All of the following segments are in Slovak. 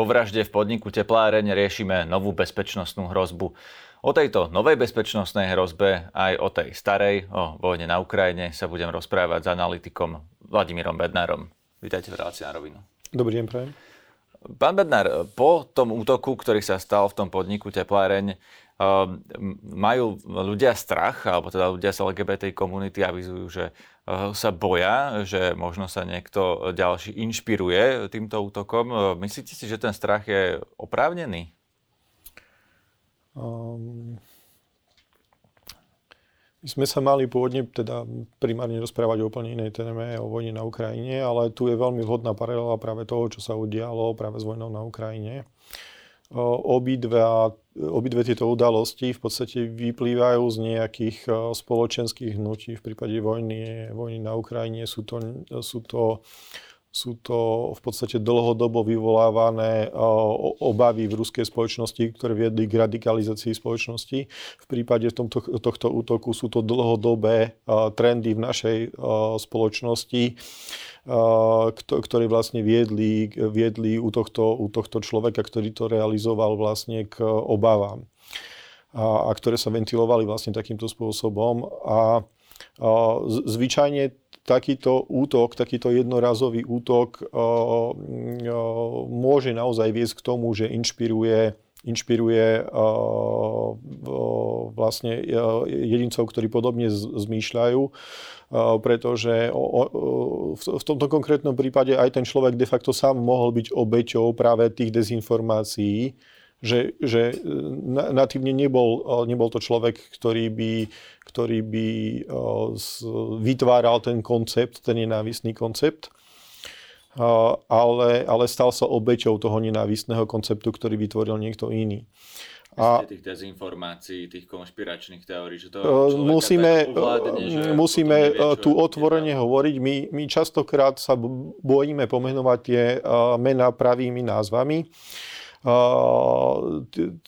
Po vražde v podniku Tepláreň riešime novú bezpečnostnú hrozbu. O tejto novej bezpečnostnej hrozbe aj o tej starej, o vojne na Ukrajine sa budem rozprávať s analytikom Vladimírom Bednárom. Vítajte v relácii na rovinu. Dobrý deň, prajem. Pán Bednár, po tom útoku, ktorý sa stal v tom podniku Tepláreň, majú ľudia strach, alebo teda ľudia z LGBT komunity avizujú, že eh, sa boja, že možno sa niekto ďalší inšpiruje týmto útokom. Eh, myslíte si, že ten strach je oprávnený? Um, my sme sa mali pôvodne teda primárne rozprávať o úplne inej téme, o vojne na Ukrajine, ale tu je veľmi vhodná paralela práve toho, čo sa udialo práve s vojnou na Ukrajine obidva, obidve tieto udalosti v podstate vyplývajú z nejakých spoločenských hnutí. V prípade vojny, vojny na Ukrajine sú to, sú to sú to v podstate dlhodobo vyvolávané obavy v ruskej spoločnosti, ktoré viedli k radikalizácii spoločnosti. V prípade tomto, tohto útoku sú to dlhodobé trendy v našej spoločnosti, ktoré vlastne viedli, viedli u, tohto, u tohto človeka, ktorý to realizoval vlastne k obavám. A, a ktoré sa ventilovali vlastne takýmto spôsobom. A, a zvyčajne takýto útok, takýto jednorazový útok môže naozaj viesť k tomu, že inšpiruje inšpiruje vlastne jedincov, ktorí podobne zmýšľajú, pretože v tomto konkrétnom prípade aj ten človek de facto sám mohol byť obeťou práve tých dezinformácií, že, že e, natívne nebol, e, nebol to človek, ktorý by, ktorý by e, vytváral ten koncept, ten nenávisný koncept, ale, ale stal sa obeťou toho nenávistného konceptu, ktorý vytvoril niekto iný. A tých dezinformácií, tých konšpiračných teórií, že to musíme, ovládne, že musíme nevie, tu otvorene hovoriť. My, my častokrát sa bojíme pomenovať tie mená pravými názvami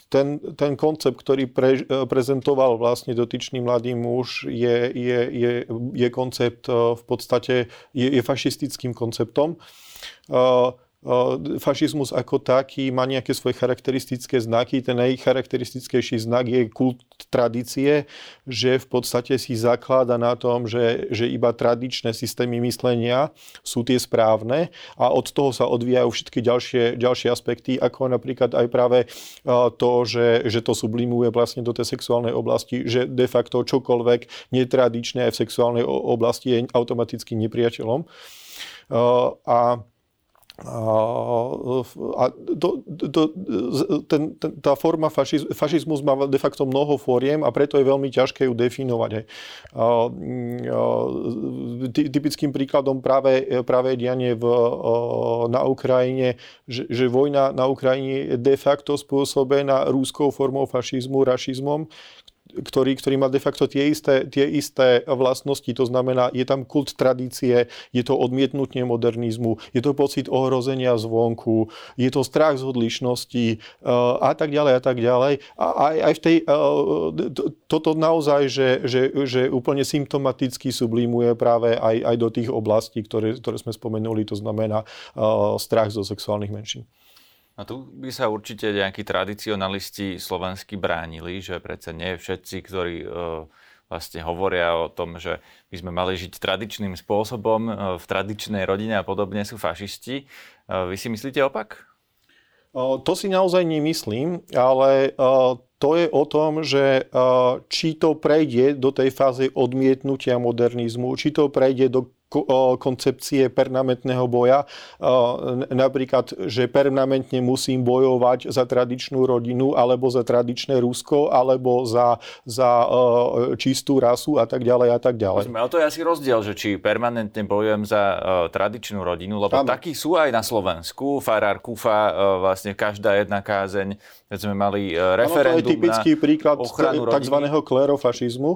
ten, ten koncept, ktorý pre, prezentoval vlastne dotyčný mladý muž, je, je, je, je koncept v podstate, je, je fašistickým konceptom fašizmus ako taký má nejaké svoje charakteristické znaky. Ten najcharakteristickejší znak je kult tradície, že v podstate si zaklada na tom, že, že iba tradičné systémy myslenia sú tie správne a od toho sa odvíjajú všetky ďalšie, ďalšie aspekty, ako napríklad aj práve to, že, že to sublimuje vlastne do tej sexuálnej oblasti, že de facto čokoľvek netradičné aj v sexuálnej oblasti je automaticky nepriateľom. A a to, to, ten, ten, tá forma fašiz, fašizmus má de facto mnoho fóriem a preto je veľmi ťažké ju definovať. A, a, typickým príkladom práve, práve dianie v, na Ukrajine, že, že vojna na Ukrajine je de facto spôsobená rúskou formou fašizmu, rašizmom, ktorý, ktorý má de facto tie isté, tie isté vlastnosti, to znamená, je tam kult tradície, je to odmietnutie modernizmu, je to pocit ohrozenia zvonku, je to strach z odlišnosti uh, a tak ďalej a tak ďalej. A aj, aj v tej, to, toto naozaj, že, že, že úplne symptomaticky sublimuje práve aj, aj do tých oblastí, ktoré, ktoré sme spomenuli, to znamená uh, strach zo sexuálnych menšín. A tu by sa určite nejakí tradicionalisti slovensky bránili, že predsa nie všetci, ktorí e, vlastne hovoria o tom, že by sme mali žiť tradičným spôsobom e, v tradičnej rodine a podobne sú fašisti. E, vy si myslíte opak? To si naozaj nemyslím, ale to je o tom, že či to prejde do tej fázy odmietnutia modernizmu, či to prejde do koncepcie permanentného boja. Napríklad, že permanentne musím bojovať za tradičnú rodinu, alebo za tradičné Rusko, alebo za, za čistú rasu a tak ďalej a tak ďalej. ale to je asi rozdiel, že či permanentne bojujem za tradičnú rodinu, lebo ano. takí sú aj na Slovensku. Farár Kufa, vlastne každá jedna kázeň, keď sme mali referendum ano, to je typický príklad tzv. klerofašizmu.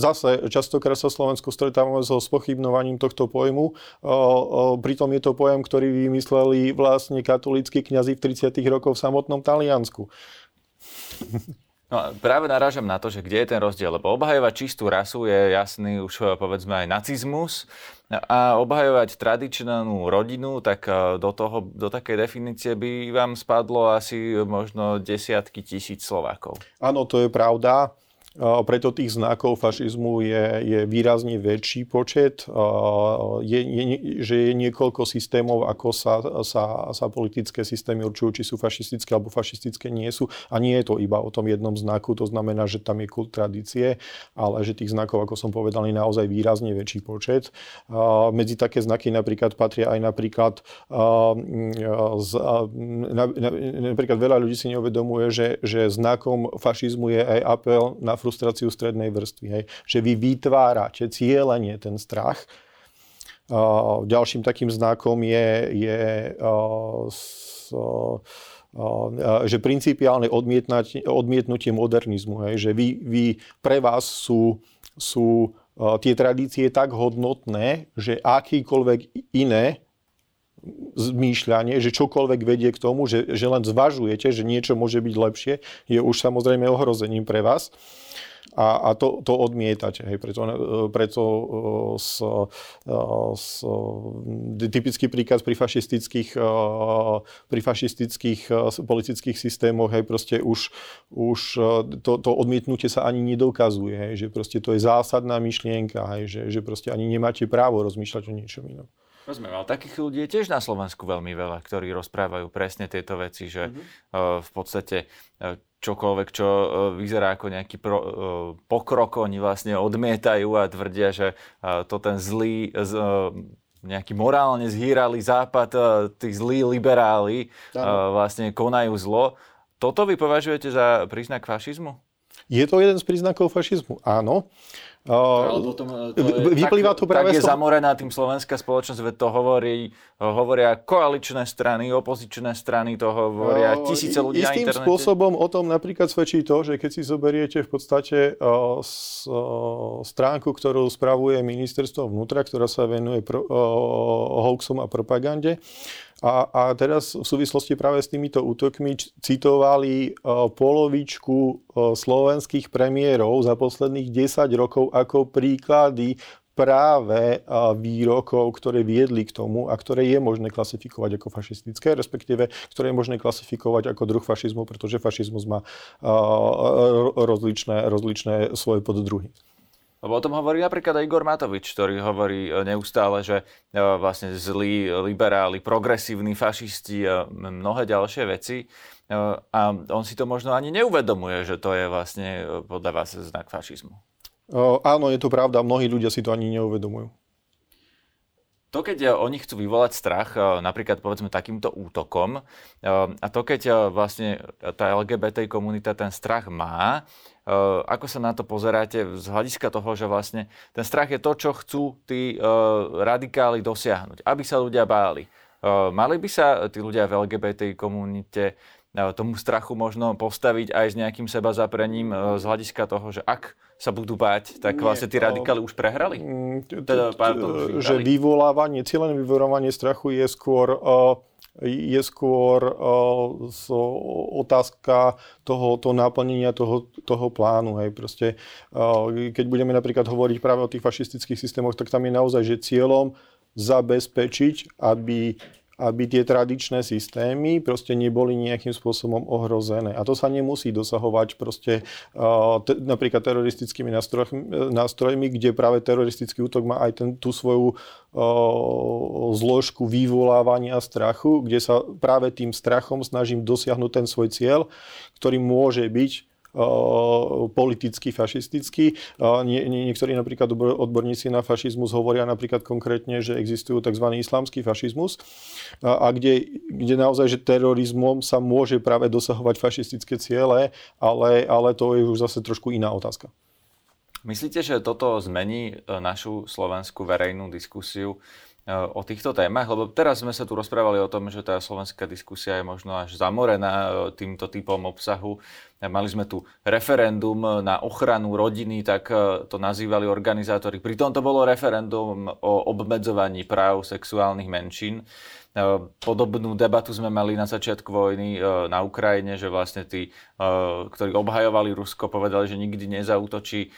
Zase častokrát sa Slovensku stretávame so spochybným spochybnovaním tohto pojmu. Pritom je to pojem, ktorý vymysleli vlastne katolíckí kňazi v 30. rokoch v samotnom Taliansku. No, práve narážam na to, že kde je ten rozdiel, lebo obhajovať čistú rasu je jasný už eh, povedzme aj nacizmus a obhajovať tradičnú rodinu, tak eh, do, toho, do takej definície by vám spadlo asi možno desiatky tisíc Slovákov. Áno, to je pravda. Preto tých znakov fašizmu je, je výrazne väčší počet. Je, je, že je niekoľko systémov, ako sa, sa, sa politické systémy určujú, či sú fašistické alebo fašistické nie sú. A nie je to iba o tom jednom znaku, to znamená, že tam je kult tradície, ale že tých znakov, ako som povedal, je naozaj výrazne väčší počet. Medzi také znaky napríklad patria aj napríklad z, napríklad veľa ľudí si neuvedomuje, že, že znakom fašizmu je aj apel na frustráciu strednej vrstvy. Hej. Že vy vytvárate cieľenie ten strach. Uh, ďalším takým znakom je, je uh, s, uh, že principiálne odmietnutie modernizmu, hej, že vy, vy, pre vás sú, sú tie tradície tak hodnotné, že akýkoľvek iné zmýšľanie, že čokoľvek vedie k tomu, že, že len zvažujete, že niečo môže byť lepšie, je už samozrejme ohrozením pre vás a, a to, to odmietate. Hej. Preto, preto s, s, typický príkaz pri fašistických, pri fašistických politických systémoch, hej, proste už, už to, to odmietnutie sa ani nedokazuje, hej, že proste to je zásadná myšlienka, hej, že, že proste ani nemáte právo rozmýšľať o niečom inom. Rozumiem, ale takých ľudí je tiež na Slovensku veľmi veľa, ktorí rozprávajú presne tieto veci, že mm-hmm. v podstate e, čokoľvek, čo e, vyzerá ako nejaký pro, pokrok, oni vlastne odmietajú a tvrdia, že to ten zlý, nejaký morálne zhýralý západ, tí zlí liberáli vlastne konajú zlo. Toto vy považujete za príznak fašizmu? Je to jeden z príznakov fašizmu, áno. To je, vyplýva tak, to práve tak je zamorená tým slovenská spoločnosť, veď to hovorí, hovoria koaličné strany, opozičné strany, to hovoria tisíce ľudí Istým na internete. spôsobom o tom napríklad svedčí to, že keď si zoberiete v podstate uh, s, uh, stránku, ktorú spravuje ministerstvo vnútra, ktorá sa venuje pro, uh, hoaxom a propagande, a, a teraz v súvislosti práve s týmito útokmi citovali uh, polovičku slovenských premiérov za posledných 10 rokov ako príklady práve výrokov, ktoré viedli k tomu a ktoré je možné klasifikovať ako fašistické, respektíve ktoré je možné klasifikovať ako druh fašizmu, pretože fašizmus má rozličné, rozličné svoje poddruhy. Lebo o tom hovorí napríklad aj Igor Matovič, ktorý hovorí e, neustále, že e, vlastne zlí liberáli, progresívni fašisti mnohé ďalšie veci. E, a on si to možno ani neuvedomuje, že to je vlastne podľa vás znak fašizmu. O, áno, je to pravda, mnohí ľudia si to ani neuvedomujú. To, keď oni chcú vyvolať strach, napríklad povedzme takýmto útokom, a to, keď vlastne tá LGBT komunita ten strach má, Eh, ako sa na to pozeráte z hľadiska toho, že vlastne ten strach je to, čo chcú tí eh, radikáli dosiahnuť, aby sa ľudia báli. Eh, mali by sa tí ľudia v LGBT komunite tomu strachu možno postaviť aj s nejakým seba zaprením z hľadiska toho, že ak sa budú báť, tak vlastne tí radikáli už prehrali? Mm, teda, pardon, že vyvolávanie, cieľené vyvolávanie strachu je skôr je skôr uh, otázka toho, toho naplnenia toho, toho plánu. Hej. Proste, uh, keď budeme napríklad hovoriť práve o tých fašistických systémoch, tak tam je naozaj že cieľom zabezpečiť, aby aby tie tradičné systémy proste neboli nejakým spôsobom ohrozené. A to sa nemusí dosahovať proste uh, te, napríklad teroristickými nástrojmi, nástrojmi, kde práve teroristický útok má aj ten, tú svoju uh, zložku vyvolávania strachu, kde sa práve tým strachom snažím dosiahnuť ten svoj cieľ, ktorý môže byť politicky fašistický. Nie, nie, niektorí napríklad odborníci na fašizmus hovoria napríklad konkrétne, že existujú tzv. islamský fašizmus, a kde, kde naozaj, že terorizmom sa môže práve dosahovať fašistické ciele, ale, ale to je už zase trošku iná otázka. Myslíte, že toto zmení e, našu slovenskú verejnú diskusiu o týchto témach, lebo teraz sme sa tu rozprávali o tom, že tá slovenská diskusia je možno až zamorená týmto typom obsahu. Mali sme tu referendum na ochranu rodiny, tak to nazývali organizátori. Pritom to bolo referendum o obmedzovaní práv sexuálnych menšín. Podobnú debatu sme mali na začiatku vojny na Ukrajine, že vlastne tí, ktorí obhajovali Rusko, povedali, že nikdy nezautočí.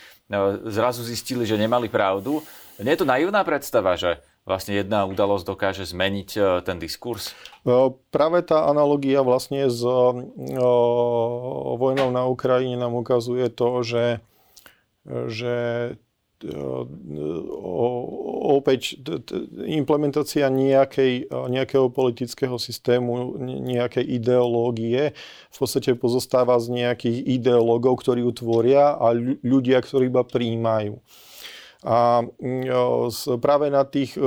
Zrazu zistili, že nemali pravdu. Nie je to naivná predstava, že vlastne jedna udalosť dokáže zmeniť e, ten diskurs? E, práve tá analogia vlastne s e, vojnou na Ukrajine nám ukazuje to, že, že opäť implementácia nejakej, nejakého politického systému, nejakej ideológie v podstate pozostáva z nejakých ideológov, ktorí ju tvoria a ľudia, ktorí iba príjmajú. A mm, práve na tých,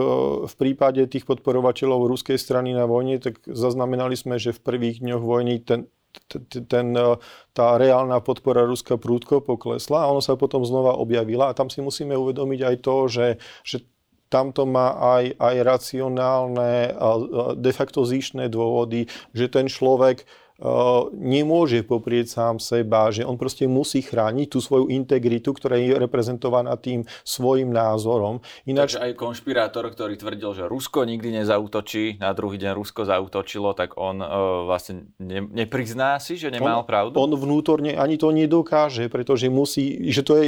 v prípade tých podporovateľov ruskej strany na vojne, tak zaznamenali sme, že v prvých dňoch vojny ten, ten, tá reálna podpora Ruska prúdko poklesla a ono sa potom znova objavila. A tam si musíme uvedomiť aj to, že, že tamto má aj, aj racionálne, de facto zišné dôvody, že ten človek nemôže poprieť sám seba, že on proste musí chrániť tú svoju integritu, ktorá je reprezentovaná tým svojim názorom. Ináč... Takže aj konšpirátor, ktorý tvrdil, že Rusko nikdy nezautočí, na druhý deň Rusko zautočilo, tak on uh, vlastne ne, neprizná si, že nemal on, pravdu? On vnútorne ani to nedokáže, pretože musí, že to je,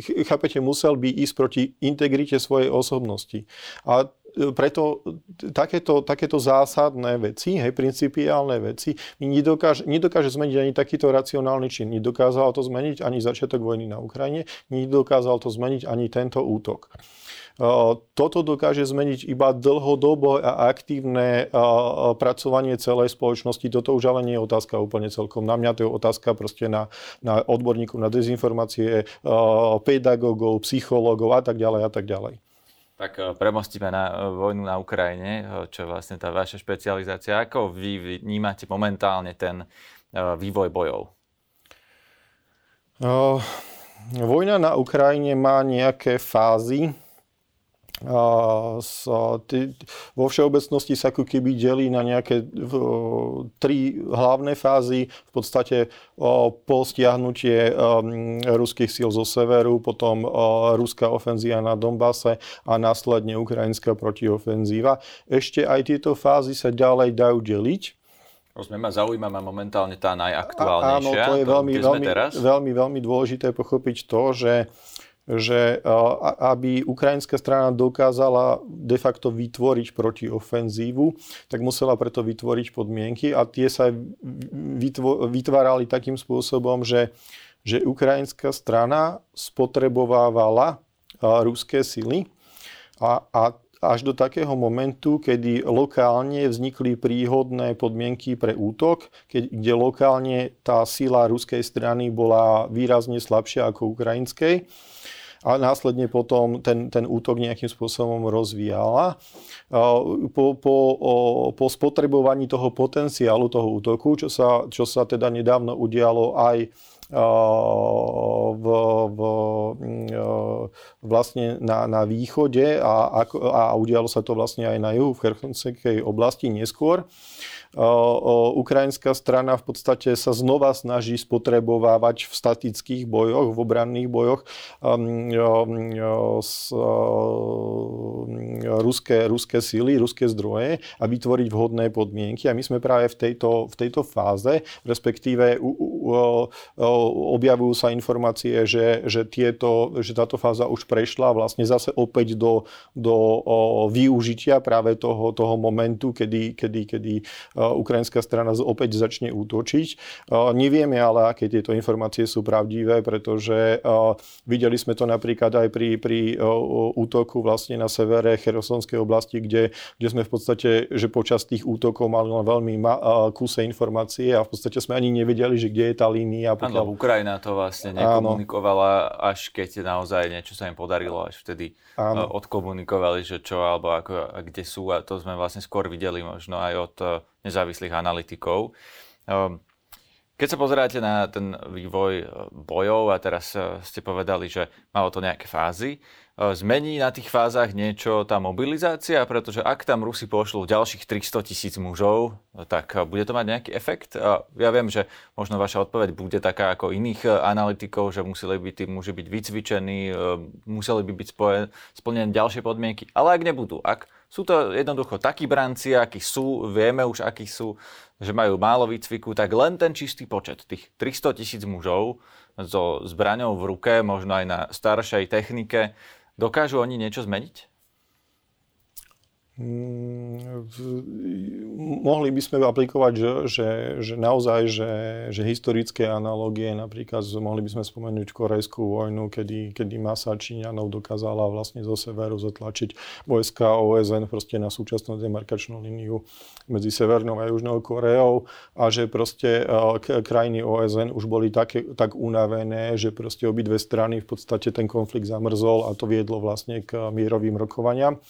e, chápete, musel by ísť proti integrite svojej osobnosti. A preto takéto, takéto zásadné veci, hej, principiálne veci, nedokáže, nedokáže zmeniť ani takýto racionálny čin. Nedokázal to zmeniť ani začiatok vojny na Ukrajine, nedokázal to zmeniť ani tento útok. Toto dokáže zmeniť iba dlhodobo a aktívne pracovanie celej spoločnosti. Toto už ale nie je otázka úplne celkom na mňa, to je otázka proste na, na odborníkov na dezinformácie, pedagógov, psychológov a tak ďalej a tak ďalej. Tak eh, premostíme na eh, vojnu na Ukrajine, eh, čo je vlastne tá vaša špecializácia. Ako vy vnímate momentálne ten vývoj bojov? vojna na Ukrajine má nejaké fázy vo všeobecnosti sa ako keby delí na nejaké tri hlavné fázy. V podstate po stiahnutie ruských síl zo severu, potom ruská ofenzíva na Donbase a následne ukrajinská protiofenzíva. Ešte aj tieto fázy sa ďalej dajú deliť. Rozumiem, ma zaujíma ma momentálne tá najaktuálnejšia. Áno, to je veľmi, veľmi, veľmi, veľmi dôležité pochopiť to, že že aby ukrajinská strana dokázala de facto vytvoriť protiofenzívu, tak musela preto vytvoriť podmienky a tie sa vytvárali takým spôsobom, že, že ukrajinská strana spotrebovávala ruské sily a, a až do takého momentu, kedy lokálne vznikli príhodné podmienky pre útok, keď, kde lokálne tá sila ruskej strany bola výrazne slabšia ako ukrajinskej a následne potom ten, ten útok nejakým spôsobom rozvíjala. Po, po, po spotrebovaní toho potenciálu toho útoku, čo sa, čo sa teda nedávno udialo aj v, v, vlastne na, na východe a, a udialo sa to vlastne aj na juhu v Cherchonskej oblasti neskôr Ukrajinská strana v podstate sa znova snaží spotrebovávať v statických bojoch, v obranných bojoch um, um, s, um, ruské, ruské síly, ruské zdroje a vytvoriť vhodné podmienky. A my sme práve v tejto, v tejto fáze, respektíve objavujú sa informácie, že, že, tieto, že táto fáza už prešla vlastne zase opäť do, do využitia práve toho, toho momentu, kedy, kedy, kedy ukrajinská strana opäť začne útočiť. Nevieme ale, aké tieto informácie sú pravdivé, pretože videli sme to napríklad aj pri, pri útoku vlastne na severe Cherosonskej oblasti, kde, kde sme v podstate, že počas tých útokov mali len veľmi ma, kuse informácie a v podstate sme ani nevedeli, že kde je tá línia. Pokiaľ... Áno, Ukrajina to vlastne nekomunikovala, až keď naozaj niečo sa im podarilo, až vtedy Áno. odkomunikovali, že čo alebo ako, kde sú a to sme vlastne skôr videli možno aj od nezávislých analytikov. Ehm, Keď sa pozeráte na ten vývoj e, bojov a teraz e, ste povedali, že malo to nejaké fázy, e, zmení na tých fázach niečo tá mobilizácia? Pretože ak tam Rusi pošlú ďalších 300 tisíc mužov, tak bude to mať nejaký efekt? Ja viem, že možno vaša odpoveď bude taká ako iných analytikov, že museli by tí muži byť vycvičení, museli by byť splnené ďalšie podmienky. Ale ak nebudú, ak sú to jednoducho takí branci, akí sú, vieme už, akí sú, že majú málo výcviku, tak len ten čistý počet, tých 300 tisíc mužov so zbraňou v ruke, možno aj na staršej technike, dokážu oni niečo zmeniť? Mm, mohli by sme aplikovať, že, že, že naozaj, že, že historické analogie, napríklad mohli by sme spomenúť Korejskú vojnu, kedy, kedy masa Číňanov dokázala vlastne zo severu zatlačiť vojska OSN proste na súčasnú demarkačnú líniu medzi Severnou a Južnou Koreou a že proste e, krajiny OSN už boli také, tak unavené, že proste obidve strany v podstate ten konflikt zamrzol a to viedlo vlastne k mierovým rokovaniam.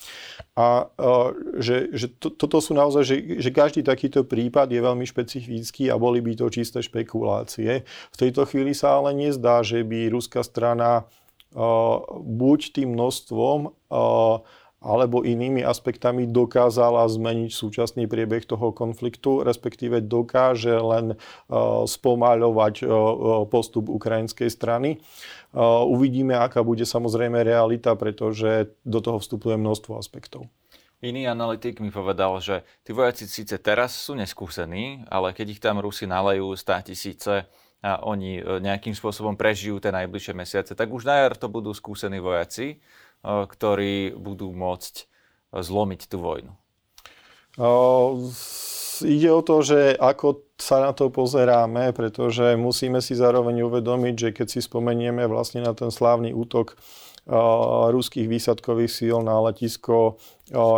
A e, že, že to, toto sú naozaj, že, že každý takýto prípad je veľmi špecifický a boli by to čisté špekulácie. V tejto chvíli sa ale nezdá, že by ruská strana uh, buď tým množstvom uh, alebo inými aspektami dokázala zmeniť súčasný priebeh toho konfliktu, respektíve dokáže len uh, spomaľovať postup ukrajinskej strany. Uvidíme, aká bude samozrejme realita, pretože do toho vstupuje množstvo aspektov. Iný analytik mi povedal, že tí vojaci síce teraz sú neskúsení, ale keď ich tam Rusi nalejú 100 tisíce a oni e, nejakým spôsobom prežijú tie najbližšie mesiace, tak už na jar to budú skúsení vojaci, e, ktorí budú môcť e, zlomiť tú vojnu. Uh, ide o to, že ako sa na to pozeráme, pretože musíme si zároveň uvedomiť, že keď si spomenieme vlastne na ten slávny útok ruských výsadkových síl na letisko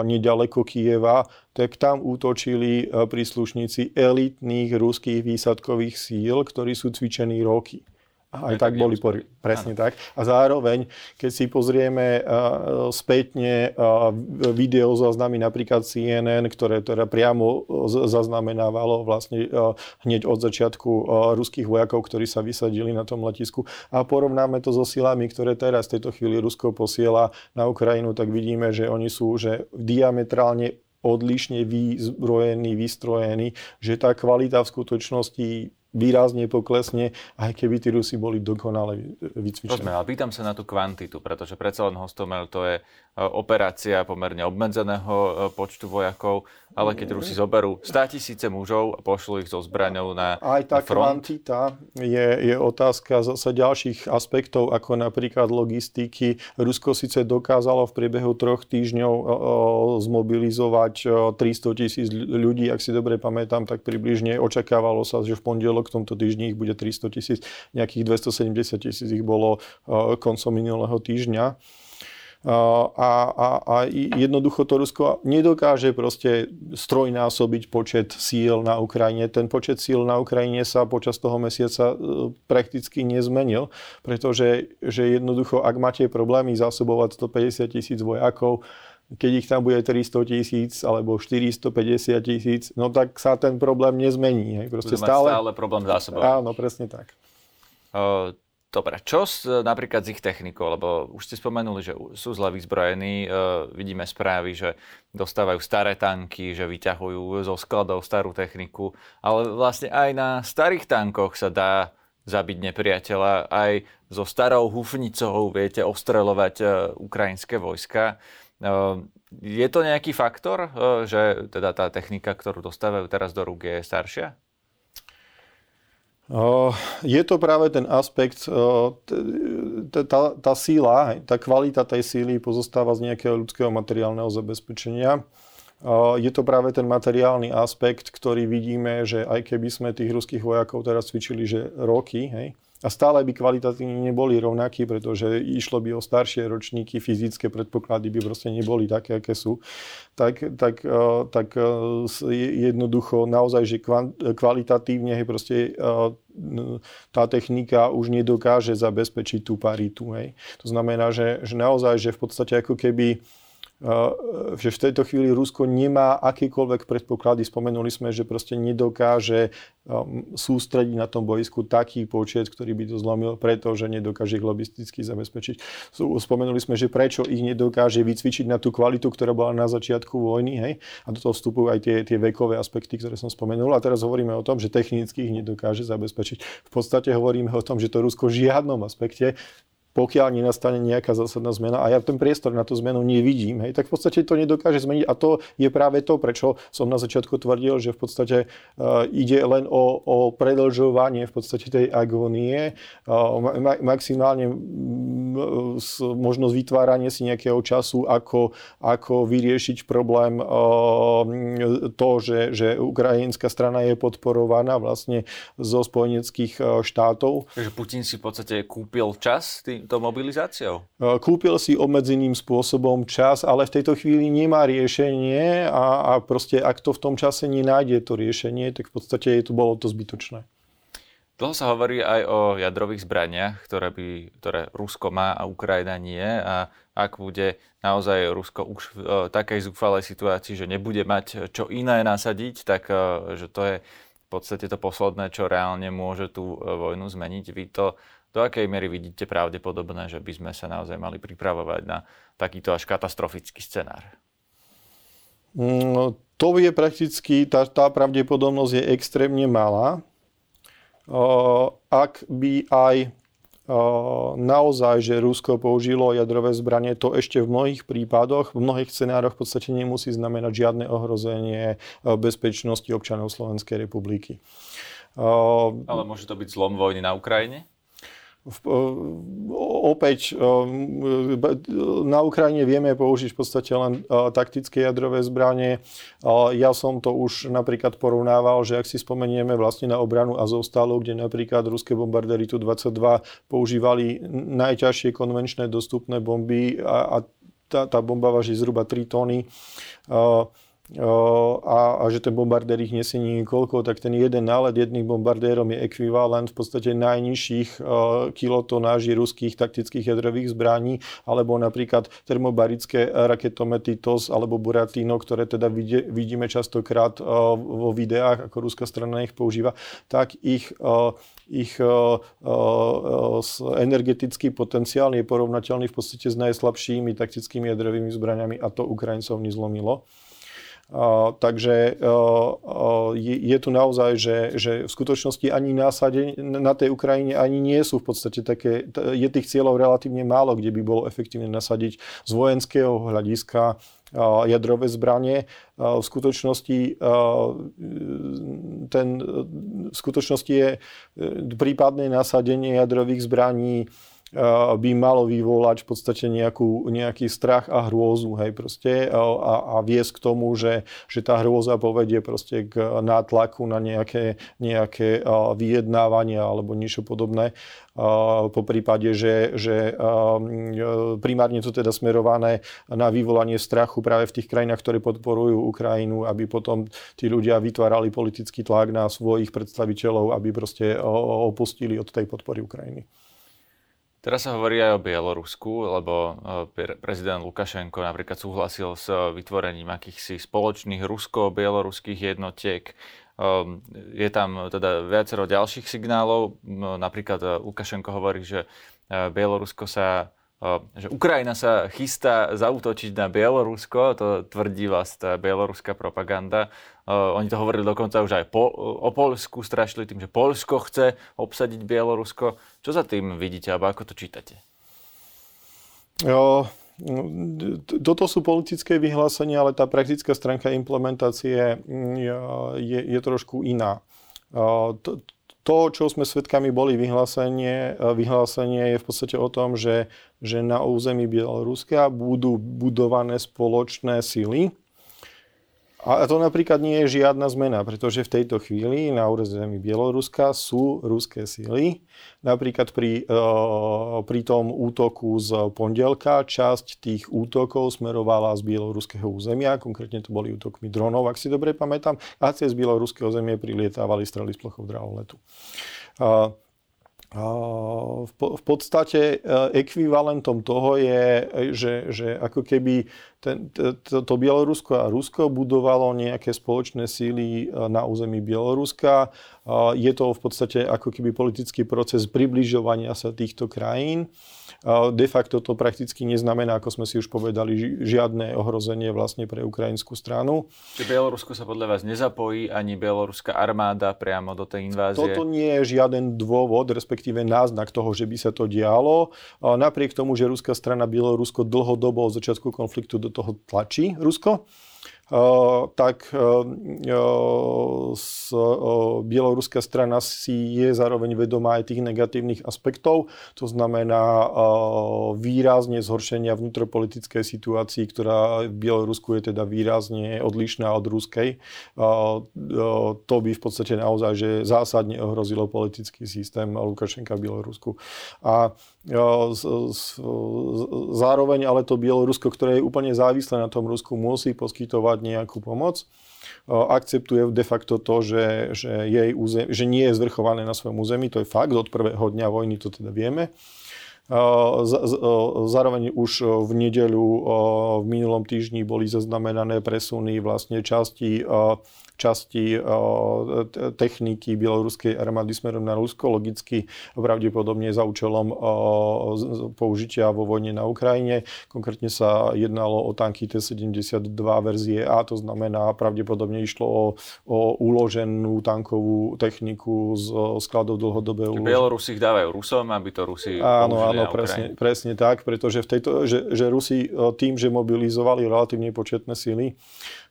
nedaleko Kieva, tak tam útočili príslušníci elitných ruských výsadkových síl, ktorí sú cvičení roky. Aj tak boli pori- presne ano. tak. A zároveň, keď si pozrieme uh, spätne uh, video záznamy napríklad CNN, ktoré teda priamo zaznamenávalo vlastne uh, hneď od začiatku uh, ruských vojakov, ktorí sa vysadili na tom letisku a porovnáme to so silami, ktoré teraz v tejto chvíli Rusko posiela na Ukrajinu, tak vidíme, že oni sú že diametrálne odlišne vyzbrojení, vystrojení, že tá kvalita v skutočnosti výrazne poklesne, aj keby tí Rusi boli dokonale vycvičení. Rozumiem, ale pýtam sa na tú kvantitu, pretože predsa len Hostomel to je E, operácia pomerne obmedzeného e, počtu vojakov, ale keď Rusi zoberú 100 tisíce mužov a pošlú ich so zbraňou na Aj tá front. kvantita je, je otázka zase ďalších aspektov, ako napríklad logistiky. Rusko síce dokázalo v priebehu troch týždňov o, zmobilizovať 300 tisíc ľudí, ak si dobre pamätám, tak približne očakávalo sa, že v pondelok v tomto týždni ich bude 300 tisíc, nejakých 270 tisíc ich bolo koncom minulého týždňa a, a, a jednoducho to Rusko nedokáže proste strojnásobiť počet síl na Ukrajine. Ten počet síl na Ukrajine sa počas toho mesiaca e, prakticky nezmenil, pretože že jednoducho, ak máte problémy zásobovať 150 tisíc vojakov, keď ich tam bude 300 tisíc alebo 450 tisíc, no tak sa ten problém nezmení. Hej. Proste stále... stále problém zásobovať. Áno, presne tak. Uh, Dobre, čo s, napríklad s ich technikou? Lebo už ste spomenuli, že sú zle vyzbrojení. E, vidíme správy, že dostávajú staré tanky, že vyťahujú zo skladov starú techniku. Ale vlastne aj na starých tankoch sa dá zabiť nepriateľa. Aj so starou hufnicou viete ostreľovať e, ukrajinské vojska. E, je to nejaký faktor, e, že teda tá technika, ktorú dostávajú teraz do rúk, je staršia? Je to práve ten aspekt, tá, tá síla, tá kvalita tej síly pozostáva z nejakého ľudského materiálneho zabezpečenia. Je to práve ten materiálny aspekt, ktorý vidíme, že aj keby sme tých ruských vojakov teraz cvičili, že roky, hej, a stále by kvalitatívne neboli rovnakí, pretože išlo by o staršie ročníky, fyzické predpoklady by proste neboli také, aké sú, tak, tak, eh, tak eh, jednoducho naozaj, že kvalitatívne je proste tá technika už nedokáže zabezpečiť tú paritu. Hej. To znamená, že, že naozaj, že v podstate ako keby že v tejto chvíli Rusko nemá akýkoľvek predpoklady. Spomenuli sme, že proste nedokáže um, sústrediť na tom boisku taký počet, ktorý by to zlomil, pretože nedokáže ich logisticky zabezpečiť. Spomenuli sme, že prečo ich nedokáže vycvičiť na tú kvalitu, ktorá bola na začiatku vojny. Hej? A do toho vstupujú aj tie, tie vekové aspekty, ktoré som spomenul. A teraz hovoríme o tom, že technicky ich nedokáže zabezpečiť. V podstate hovoríme o tom, že to Rusko v žiadnom aspekte pokiaľ nenastane nejaká zásadná zmena a ja ten priestor na tú zmenu nevidím, hej, tak v podstate to nedokáže zmeniť a to je práve to, prečo som na začiatku tvrdil, že v podstate uh, ide len o, o predlžovanie v podstate tej agónie, uh, ma, maximálne uh, možnosť vytvárania si nejakého času, ako, ako vyriešiť problém uh, to, že, že ukrajinská strana je podporovaná vlastne zo spojeneckých štátov. Takže Putin si v podstate kúpil čas tým, týmto mobilizáciou? E, kúpil si obmedzeným spôsobom čas, ale v tejto chvíli nemá riešenie a, a proste ak to v tom čase nenájde to riešenie, tak v podstate je to, bolo to zbytočné. Dlho sa hovorí aj o jadrových zbraniach, ktoré, by, ktoré Rusko má a Ukrajina nie. A ak bude naozaj Rusko už v uh, takej zúfalej situácii, že nebude mať čo iné nasadiť, tak že to je v podstate to posledné, čo reálne môže tú vojnu zmeniť. Vy to do akej miery vidíte pravdepodobné, že by sme sa naozaj mali pripravovať na takýto až katastrofický scenár? No, to je prakticky, tá, tá pravdepodobnosť je extrémne malá. Ak by aj naozaj, že Rusko použilo jadrové zbranie, to ešte v mnohých prípadoch, v mnohých scenároch v podstate nemusí znamenať žiadne ohrozenie bezpečnosti občanov Slovenskej republiky. Ale môže to byť zlom vojny na Ukrajine? Opäť na Ukrajine vieme použiť v podstate len taktické jadrové zbranie. Ja som to už napríklad porovnával, že ak si spomenieme vlastne na obranu Azovstalu, kde napríklad ruské bombardéry Tu-22 používali najťažšie konvenčné dostupné bomby a, a tá, tá bomba váži zhruba 3 tóny a, a že ten bombardér ich nesie niekoľko, tak ten jeden nálet jedným bombardérom je ekvivalent v podstate najnižších kilotonáží ruských taktických jadrových zbraní, alebo napríklad termobarické raketomety TOS alebo Buratino, ktoré teda vidíme častokrát vo videách, ako ruská strana ich používa, tak ich ich energetický potenciál je porovnateľný v podstate s najslabšími taktickými jadrovými zbraniami a to Ukrajincov nezlomilo. Takže uh, je, je tu naozaj, že, že v skutočnosti ani násade na tej Ukrajine ani nie sú v podstate také, je tých cieľov relatívne málo, kde by bolo efektívne nasadiť z vojenského hľadiska jadrové zbranie. V skutočnosti, ten, v skutočnosti je prípadné nasadenie jadrových zbraní by malo vyvolať v podstate nejakú, nejaký strach a hrôzu, hej, proste, a, a viesť k tomu, že, že tá hrôza povedie proste k nátlaku na nejaké, nejaké vyjednávania alebo niečo podobné. Po prípade, že, že primárne to teda smerované na vyvolanie strachu práve v tých krajinách, ktoré podporujú Ukrajinu, aby potom tí ľudia vytvárali politický tlak na svojich predstaviteľov, aby proste opustili od tej podpory Ukrajiny. Teraz sa hovorí aj o Bielorusku, lebo e, prezident Lukašenko napríklad súhlasil s vytvorením akýchsi spoločných rusko-bieloruských jednotiek. Ehm, je tam teda viacero ďalších signálov. Napríklad e, Lukašenko hovorí, že e, Bielorusko sa že Ukrajina sa chystá zautočiť na Bielorusko, to tvrdí vlastne bieloruská propaganda. Oni to hovorili dokonca už aj po, o Polsku, strašili tým, že Polsko chce obsadiť Bielorusko. Čo za tým vidíte, alebo ako to čítate? Jo, toto sú politické vyhlásenia, ale tá praktická stránka implementácie mm, je, je trošku iná. To, to, čo sme svedkami boli vyhlásenie, vyhlásenie je v podstate o tom, že, že na území Bieloruska budú budované spoločné sily, a to napríklad nie je žiadna zmena, pretože v tejto chvíli na území Bieloruska sú ruské síly. Napríklad pri, e, pri tom útoku z pondelka časť tých útokov smerovala z bieloruského územia, konkrétne to boli útokmi dronov, ak si dobre pamätám, a cez bieloruského územie prilietávali strely z plochov draholetu. V podstate e, ekvivalentom toho je, že, že ako keby ten, to, to Bielorusko a Rusko budovalo nejaké spoločné síly na území Bieloruska. Je to v podstate ako keby politický proces približovania sa týchto krajín. De facto to prakticky neznamená, ako sme si už povedali, žiadne ohrozenie vlastne pre ukrajinskú stranu. Čiže Bielorusko sa podľa vás nezapojí ani bieloruská armáda priamo do tej invázie? Toto nie je žiaden dôvod, respektíve náznak toho, že by sa to dialo. Napriek tomu, že ruská strana Bielorusko dlhodobo od začiatku konfliktu do toho tlačí Rusko, tak bieloruská strana si je zároveň vedomá aj tých negatívnych aspektov. To znamená výrazne zhoršenia vnútropolitickej situácii, ktorá v Bielorusku je teda výrazne odlišná od ruskej. To by v podstate naozaj že zásadne ohrozilo politický systém Lukašenka v Bielorusku. A zároveň ale to Bielorusko, ktoré je úplne závislé na tom Rusku, musí poskytovať nejakú pomoc. Akceptuje de facto to, že, že, jej územ, že nie je zvrchované na svojom území, to je fakt, od prvého dňa vojny to teda vieme. Zároveň už v nedeľu v minulom týždni boli zaznamenané presuny vlastne časti časti eh, techniky bieloruskej armády smerom na Rusko, logicky pravdepodobne za účelom eh, použitia vo vojne na Ukrajine. Konkrétne sa jednalo o tanky T-72 verzie A, to znamená pravdepodobne išlo o, o uloženú tankovú techniku z skladov dlhodobého uloženia. Bielorusi ich dávajú Rusom, aby to Rusi Áno, áno, presne, presne tak, pretože v tejto, že, že Rusi eh, tým, že mobilizovali relatívne početné sily,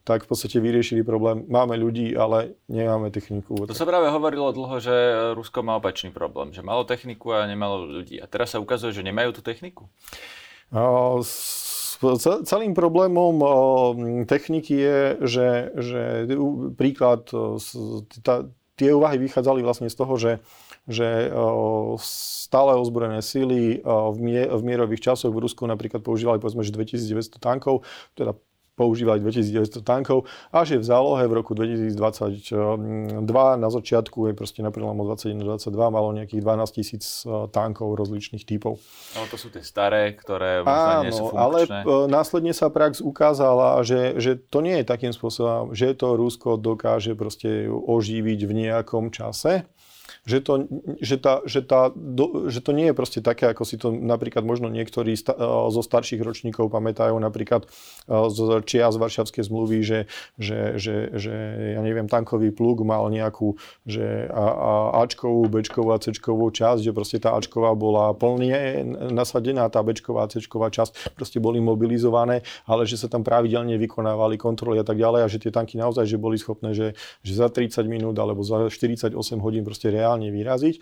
tak v podstate vyriešili problém. Máme ľudí, ale nemáme techniku. To sa práve hovorilo dlho, že Rusko má opačný problém, že malo techniku a nemalo ľudí. A teraz sa ukazuje, že nemajú tú techniku? Celým problémom techniky je, že, že príklad, tá, tie úvahy vychádzali vlastne z toho, že, že stále ozbrojené síly v mierových časoch v Rusku napríklad používali povedzme, že 2900 tankov, teda používali 2900 tankov a že v zálohe v roku 2022 na začiatku je proste na prelomu 21-22 malo nejakých 12 tisíc e, tankov rozličných typov. No to sú tie staré, ktoré možno Áno, nie sú funkčné. ale následne sa prax ukázala, že, že to nie je takým spôsobom, že to Rusko dokáže proste oživiť v nejakom čase že to, že, tá, že, tá, do, že to nie je proste také, ako si to napríklad možno niektorí sta, e, zo starších ročníkov pamätajú, napríklad e, z čia z Varšavskej zmluvy, že, že, že, že ja neviem, tankový plug mal nejakú že a, a Ačkovú, Bčkovú a Cčkovú časť, že proste tá Ačková bola plne nasadená, tá Bčková a Cčková časť proste boli mobilizované, ale že sa tam pravidelne vykonávali kontroly a tak ďalej a že tie tanky naozaj že boli schopné, že, že za 30 minút alebo za 48 hodín proste reálne reálne vyraziť.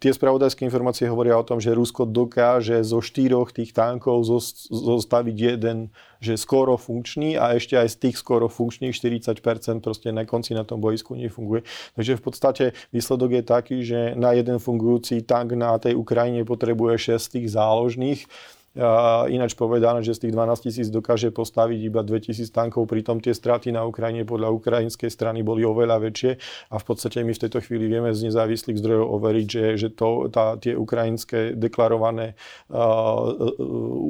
Tie spravodajské informácie hovoria o tom, že Rusko dokáže zo štyroch tých tankov zostaviť jeden, že skoro funkčný a ešte aj z tých skoro funkčných 40% proste na konci na tom boisku nefunguje. Takže v podstate výsledok je taký, že na jeden fungujúci tank na tej Ukrajine potrebuje 6 tých záložných Ináč povedané, že z tých 12 tisíc dokáže postaviť iba 2000 tankov, pritom tie straty na Ukrajine podľa ukrajinskej strany boli oveľa väčšie a v podstate my v tejto chvíli vieme z nezávislých zdrojov overiť, že, že to, tá, tie ukrajinské deklarované uh,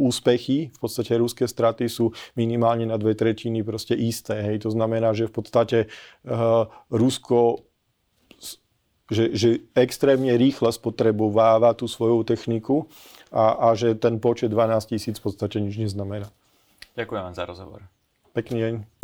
úspechy, v podstate ruské straty sú minimálne na dve tretiny proste isté. Hej. To znamená, že v podstate uh, Rusko že, že extrémne rýchle spotrebováva tú svoju techniku a, a že ten počet 12 tisíc v podstate nič neznamená. Ďakujem vám za rozhovor. Pekný deň.